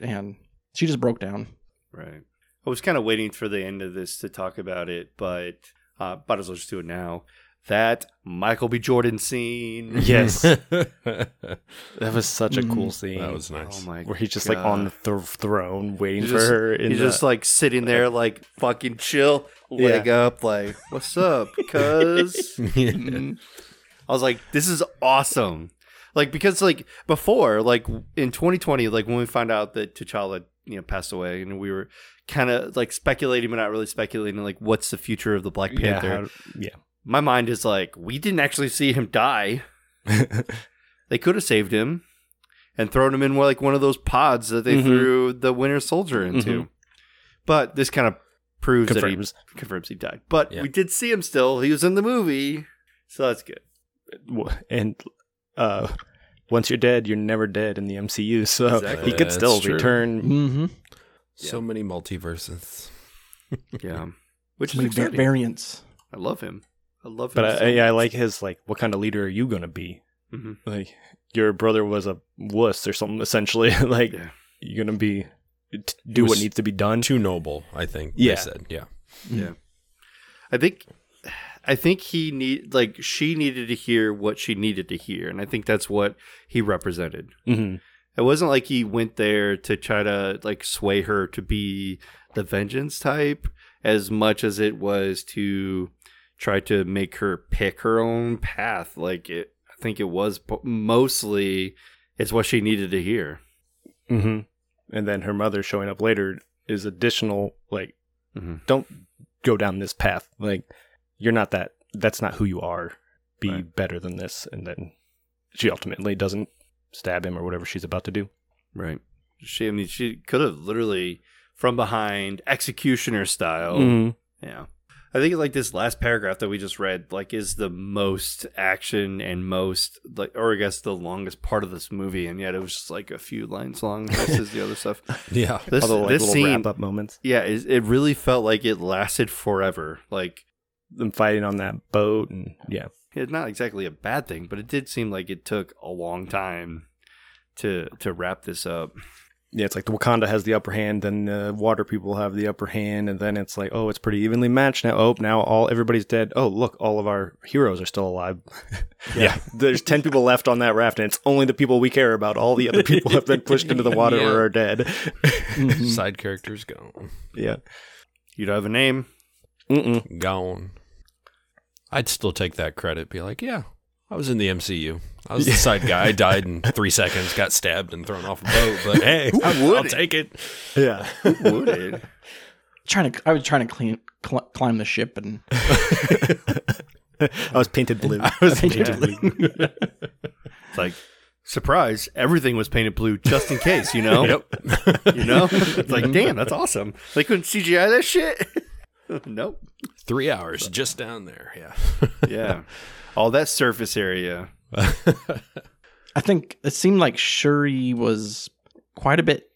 and she just broke down. Right. I was kind of waiting for the end of this to talk about it, but uh, might as well just do it now. That Michael B. Jordan scene. Yes, that that was such a cool Mhm. scene. was nice. Oh my where he's just like on the th- throne waiting He's for just- her. In He's the, just like sitting there, like fucking chill, leg up, like, what's up, cuz? I was like, this is awesome. Like, because, like, before, like, in 2020, like, when we found out that T'Challa, you know, passed away, and we were kind of, like, speculating, but not really speculating, like, what's the future of the Black yeah, Panther? how- yeah. My mind is like, we didn't actually see him die. They could have saved him and thrown him in like one of those pods that they Mhm. threw the Winter Soldier into. Mhm. But this kind of proves Confirms. that he confirms he died. But Yeah. we did see him still. He was in the movie, so that's good. and uh, once you're dead, you're never dead in the MCU. So Exactly. he could That's still true. return. Mm-hmm. So many multiverses. Yeah, which So is many va- exciting. variants. I love him. I love him. But I, so yeah, I like his like, what kind of leader are you gonna be? Mhm. Like your brother was a wuss or something. Essentially, like Yeah. you're gonna be t- do what needs to be done. Too noble, I think. Yeah. They said. Yeah. Yeah. I think I think he need like she needed to hear what she needed to hear and I think that's what he represented. hmm It wasn't like he went there to try to like sway her to be the vengeance type as much as it was to try to make her pick her own path. Like it I think it was mostly it's what she needed to hear. hmm And then her mother showing up later is additional. Like, Mhm. don't go down this path. Like, you're not that. That's not who you are. Be Right. better than this. And then she ultimately doesn't stab him or whatever she's about to do. Right. She I mean she could have literally from behind executioner style Mhm. Yeah. I think like this last paragraph that we just read, like, is the most action and most like, or I guess the longest part of this movie, and yet it was just like a few lines long versus the other stuff. Yeah. This, All the like, this little scene, wrap up moments. yeah, it, it really felt like it lasted forever. Like, Them fighting on that boat and yeah. it's not exactly a bad thing, but it did seem like it took a long time to to wrap this up. Yeah, it's like the Wakanda has the upper hand, then the water people have the upper hand, and then it's like, oh, it's pretty evenly matched now. Oh, now all everybody's dead. Oh, look, all of our heroes are still alive. yeah, there's ten people left on that raft, and it's only the people we care about. All the other people have been pushed into the water Yeah. or are dead. Mhm. Side characters gone. yeah. You don't have a name. Mm-mm. Gone. I'd still take that credit. Be like, yeah, I was in the MCU. I was the side guy. I died in three seconds, got stabbed, and thrown off a boat. But hey, I'll, I'll take it. Yeah. Would it? trying to, I was trying to clean, cl- climb the ship, and I was painted blue. I was Painted yeah. It's like surprise, everything was painted blue just in case, you know? Yep. You know? It's like, damn, that's awesome. They couldn't CGI that shit. nope. Three hours just down there. Yeah. Yeah. All that surface area. I think it seemed like Shuri was quite a bit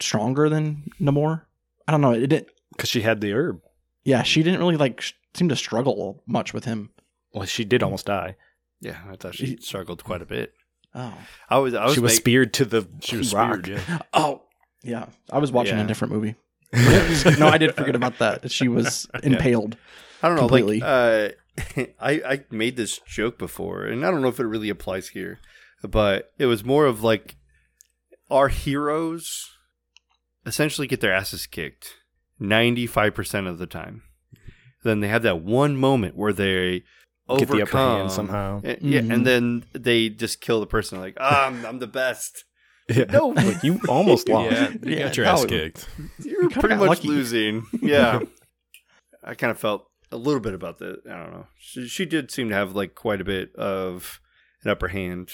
stronger than Namor. I don't know. It didn't. Because she had the herb. Yeah, she didn't really like sh- seem to struggle much with him. Well, she did almost die. Yeah, I thought she struggled quite a bit. Oh, I was. I was. she was make- speared to the She was rock. speared, yeah. oh, yeah. I was watching Yeah. a different movie. no, I did forget about that. She was impaled. I don't know. completely. Like, uh, I I made this joke before, and I don't know if it really applies here, but it was more of like our heroes essentially get their asses kicked ninety five percent of the time. Then they have that one moment where they Get the upper overcome hand somehow. and- yeah, Mhm. and then they just kill the person. Like, ah, I'm, I'm the best. Yeah. No, Like, you almost lost. Yeah, You yeah. got your ass kicked. You're kinda pretty much lucky. losing. Yeah. I kind of felt a little bit about that. I don't know. She, she did seem to have like quite a bit of an upper hand,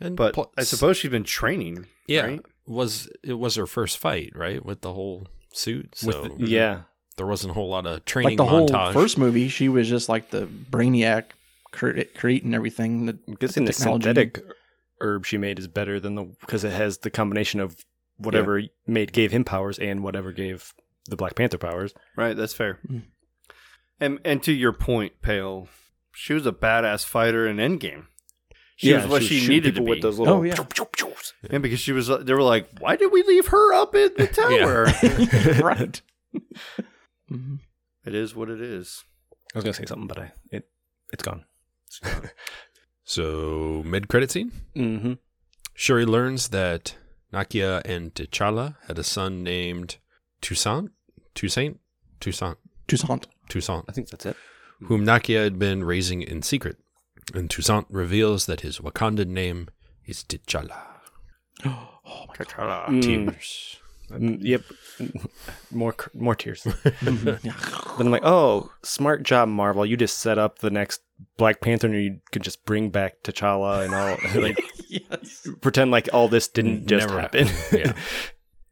And but plus- I suppose she's been training. yeah, right? was it was her first fight, right, with the whole suit. So With the- yeah. there wasn't a whole lot of training Like the whole montage. first movie, she was just like the brainiac, cre- creating everything. The, I'm guessing the technology. synthetic herb she made is better than the because it has the combination of whatever made gave him powers and whatever gave the Black Panther powers. Right. That's fair. Mm. And and to your point, Pale, she was a badass fighter in Endgame. She was what was she shooting needed to people be. with those little. Oh, yeah. and because she was, they were like, "Why did we leave her up in the tower?" right. Mhm. it is what it is. I was gonna say something, but I it it's gone. So mid credit scene, Mm-hmm. Shuri learns that Nakia and T'Challa had a son named Toussaint, Toussaint, Toussaint, Toussaint. Toussaint, I think that's it. whom Nakia had been raising in secret. And Toussaint reveals that his Wakandan name is T'Challa. Oh my god. Mm. Tears. Mm, yep. more more tears. Then I'm like, oh, smart job, Marvel. You just set up the next Black Panther, and you could just bring back T'Challa and all, like yes. pretend like all this didn't just Never happen. Yeah.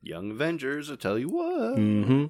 Young Avengers, I tell you what. hmm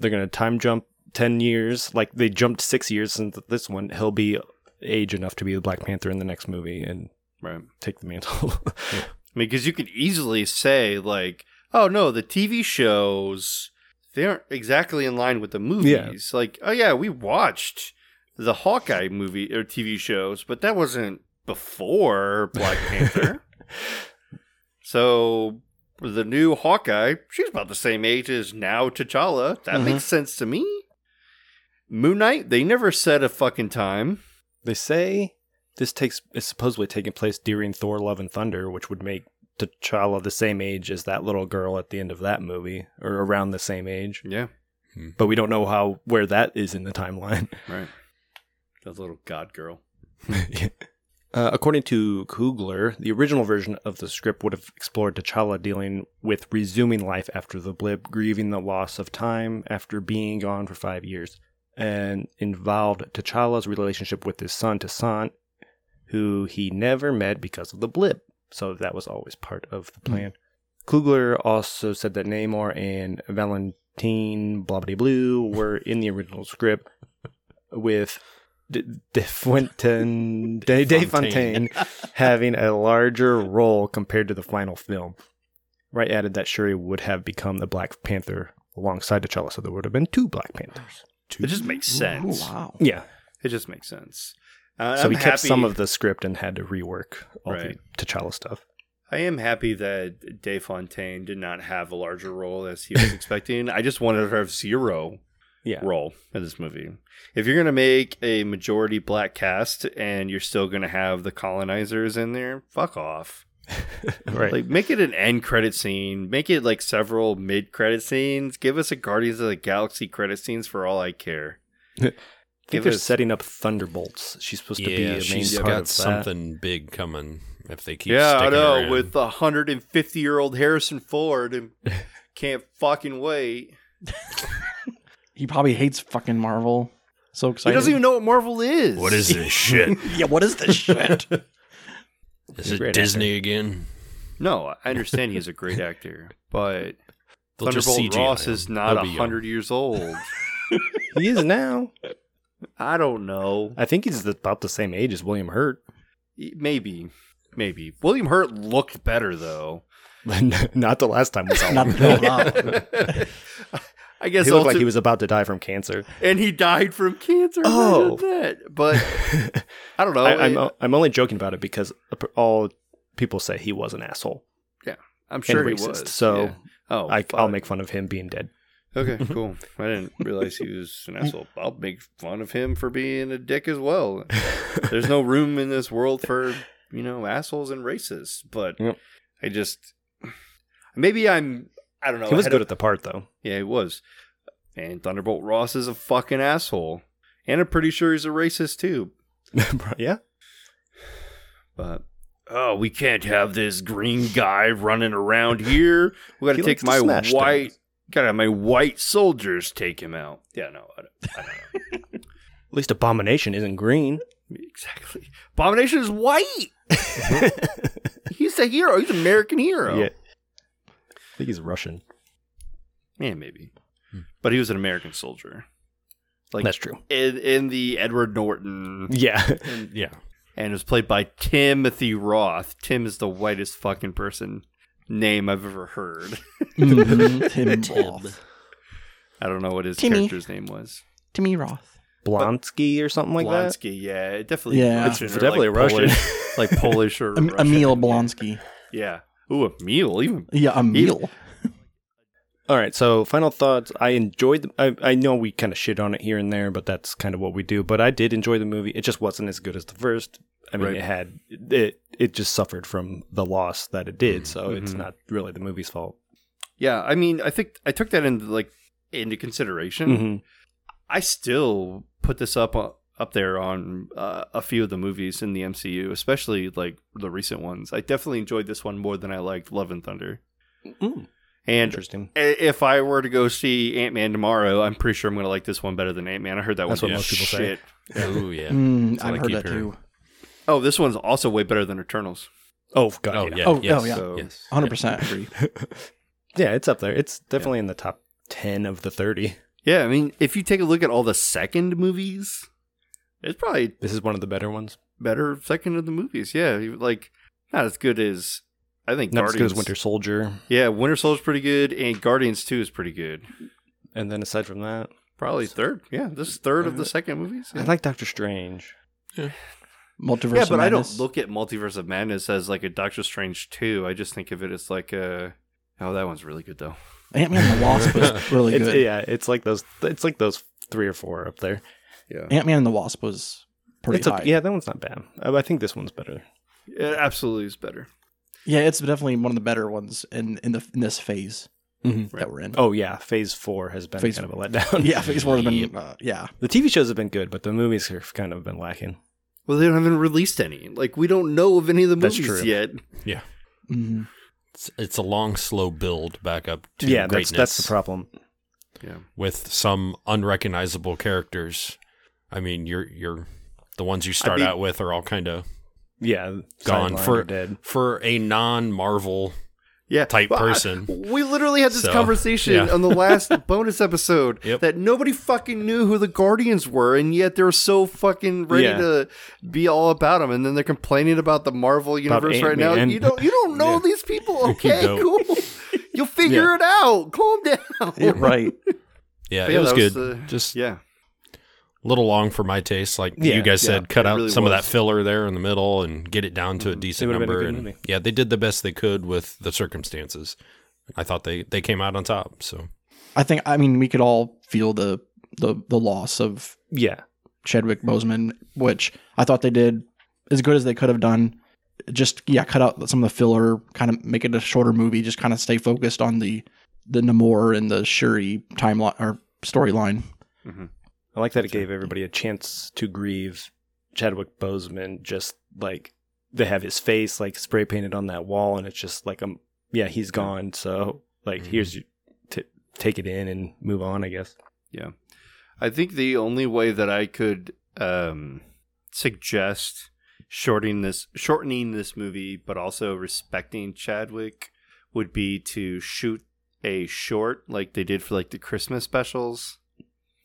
They're gonna time jump ten years, like they jumped six years since this one. He'll be age enough to be the Black Panther in the next movie and Right. take the mantle. I mean, because you could easily say like, "Oh no, the TV shows they aren't exactly in line with the movies." Like, oh yeah, we watched the Hawkeye movie or TV shows, but that wasn't before Black Panther. so the new Hawkeye, she's about the same age as now T'Challa. That Mhm. makes sense to me. Moon Knight, they never said a fucking time. they say this takes is supposedly taking place during Thor: Love and Thunder, which would make T'Challa the same age as that little girl at the end of that movie, or around the same age. Yeah, But we don't know how where that is in the timeline. right. That little god girl. Uh, according to Coogler, the original version of the script would have explored T'Challa dealing with resuming life after the blip, grieving the loss of time after being gone for five years, and involved T'Challa's relationship with his son Toussaint, who he never met because of the blip. So that was always part of the hmm. plan. Coogler also said that Namor and Valentine blah blah blue were in the original script with D- De Fontaine, De, De Fontaine having a larger role compared to the final film. Wright added that Shuri would have become the Black Panther alongside T'Challa, so there would have been two Black Panthers. It just makes sense. Ooh, wow. Yeah, It just makes sense. Uh, so I'm he kept happy- some of the script and had to rework all Right. the T'Challa stuff. I am happy that Dave Fontaine did not have a larger role as he was expecting. I just wanted her to have zero Yeah, role in this movie. If you're gonna make a majority black cast and you're still gonna have the colonizers in there, fuck off. right. Like make it an end credit scene. Make it like several mid credit scenes. Give us a Guardians of the Galaxy credit scenes for all I care. I think Give they're us setting up Thunderbolts. She's supposed to be Yeah, a main she's part got of that. something big coming if they keep yeah, I sticking know her with the 150 year old Harrison Ford and can't fucking wait. He probably hates fucking Marvel. So excited. He doesn't even know what Marvel is. What is this shit? yeah, what is this shit? Is it great Disney again? No, I understand he's a great actor, but They'll Thunderbolt Ross him. is not He'll be young. hundred years old. He is now. I don't know. I think he's about the same age as William Hurt, Maybe, maybe William Hurt looked better though. not the last time we saw Not him. I guess he looked like he was about to die from cancer. and he died from cancer. Oh. That. But I don't know. I, I'm It- I'm only joking about it because all people say he was an asshole Yeah, I'm sure he racist. was. So yeah. oh, I, I'll make fun of him being dead. Okay, cool. I didn't realize he was an asshole. I'll make fun of him for being a dick as well. There's no room in this world for you know assholes and racists. But Yep. I just maybe I'm I don't know. he was good at the part though. Yeah, he was. And Thunderbolt Ross is a fucking asshole, and I'm pretty sure he's a racist too. yeah. But oh, we can't have this green guy running around here. We got to take my white. Gotta have my white soldiers take him out. Yeah, no, I don't, I don't know. At least Abomination isn't green. exactly. Abomination is white. He's a hero. He's an American hero. Yeah. I think he's Russian. Yeah, maybe. But he was an American soldier. Like That's true. in, in the Edward Norton, Yeah. Yeah. and it was played by Timothy Roth. Tim is the whitest fucking person name I've ever heard. Mhm, Tim Roth. I don't know what his Timmy. character's name was. Timmy Roth. Blonsky or something like that. Blonsky, yeah, it definitely. Yeah. Russian It's definitely like, Russian. Polish, like Polish or Em- Russian. Emil Blonsky. Yeah. Ooh, a meal. Even Yeah, a meal. All right, so final thoughts. I enjoyed. The, I I know we kind of shit on it here and there, but that's kind of what we do. But I did enjoy the movie. It just wasn't as good as the first. I mean, Right. it had it. It just suffered from the loss that it did. So it's Mhm. not really the movie's fault. Yeah, I mean, I think I took that into like into consideration. hmm I still put this up up there on uh, a few of the movies in the MCU, especially like the recent ones. I definitely enjoyed this one more than I liked Love and Thunder. Mm, And interesting. if I were to go see Ant Man tomorrow, I'm pretty sure I'm going to like this one better than Ant Man. I heard that That's one what was most people say. shit. Ooh, yeah. Mm, That's I I've heard that hearing. too. Oh, this one's also way better than Eternals. Oh god. Oh, yeah. yeah. Oh, yes, oh, yeah. So- Yes. 100% agree. Yeah, it's up there. It's definitely in the top ten of the thirty. Yeah, I mean, if you take a look at all the second movies, it's probably This is one of the better ones. better second of the movies. Yeah, like not as good as I think Not as Guardians. good as Winter Soldier. Yeah, Winter Soldier's pretty good, and Guardians Two is pretty good. And then aside from that, Probably third. Yeah, this is third of the uh, second movies. I like Doctor Strange. Multiverse yeah of but I don't look at Multiverse of Madness as like a Doctor Strange Two. I just think of it as like a. Oh, that one's really good though. Ant Man and the Wasp was really It's, good. yeah, it's like those. It's like those three or four up there. Yeah, Ant Man and the Wasp was pretty It's high. okay. Yeah, that one's not bad. Uh, I think this one's better. it absolutely is better. Yeah, it's definitely one of the better ones in in the in this phase Mhm. that we're in. Oh yeah, Phase Four has been Phase- kind of a letdown. yeah, phase four has been uh, yeah. the TV shows have been good, but the movies have kind of been lacking. Well, they haven't released any. Like we don't know of any of the That's movies true. yet. Yeah. Mhm. It's, it's a long, slow build back up to yeah, that's that's the problem. Yeah. with some unrecognizable characters. I mean, you're you're the ones you start mean- out with are all kind of Yeah, Gone for- dead. for a non-Marvel Yeah, type But I- person. we literally had this So, conversation yeah. on the last bonus episode Yep. that nobody fucking knew who the Guardians were, and yet they're so fucking ready Yeah. to be all about them, and then they're complaining about the Marvel universe right now. Ant-Man. You don't, you don't know these people. Okay, don't. cool. You'll figure Yeah. it out. Calm down. Yeah, right. Yeah, But it yeah, was that good. the- Just yeah, a little long for my taste. Like Yeah, you guys yeah, said, cut out really some of that filler there in the middle and get it down to a mm-hmm. decent would've a number. good And movie. yeah, they did the best they could with the circumstances. I thought they they came out on top. So I think I mean we could all feel the the the loss of Yeah, Chadwick Boseman, which I thought they did as good as they could have done. Just yeah, cut out some of the filler, kind of make it a shorter movie. Just kind of stay focused on the the Namor and the Shuri timeline or storyline. Mm-hmm. I like that it gave everybody a chance to grieve Chadwick Boseman. Just like they have his face like spray painted on that wall, and it's just like um yeah he's gone. So like Mhm. here's you t- take it in and move on. I guess. yeah. I think the only way that I could um, suggest shortening this shortening this movie, but also respecting Chadwick, would be to shoot a short like they did for like the Christmas specials.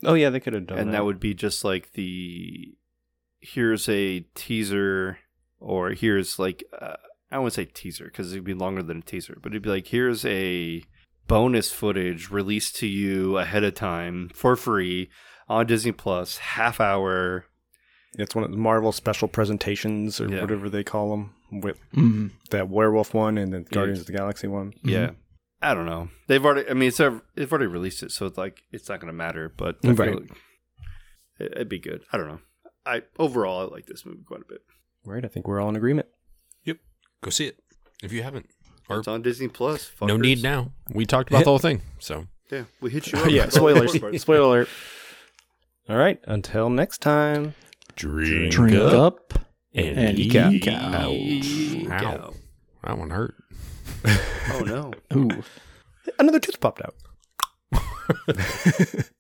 Oh yeah, they could have done and that would be just like the here's a teaser or here's like uh, I wouldn't say teaser because it'd be longer than a teaser, but it'd be like here's a bonus footage released to you ahead of time for free on Disney Plus, half hour. It's one of the Marvel special presentations or Yeah. whatever they call them with Mm. that werewolf one and the Guardians of the Galaxy one. Yeah. I don't know. They've already. I mean, it's ev- they've already released it, so it's like it's not going to matter. But I feel Right. like it, it'd be good. I don't know. I overall I like this movie quite a bit. Right. I think we're all in agreement. Yep. Go see it if you haven't. Or It's on Disney Plus. no need now. We talked about the whole thing. So Yeah, we hit you. Up. yeah. Spoilers. Spoiler alert. All right. Until next time. drink, Drink up and, and eat geek out. out. Ow. Ow. That one hurt. Oh no. Ooh. Another tooth popped out.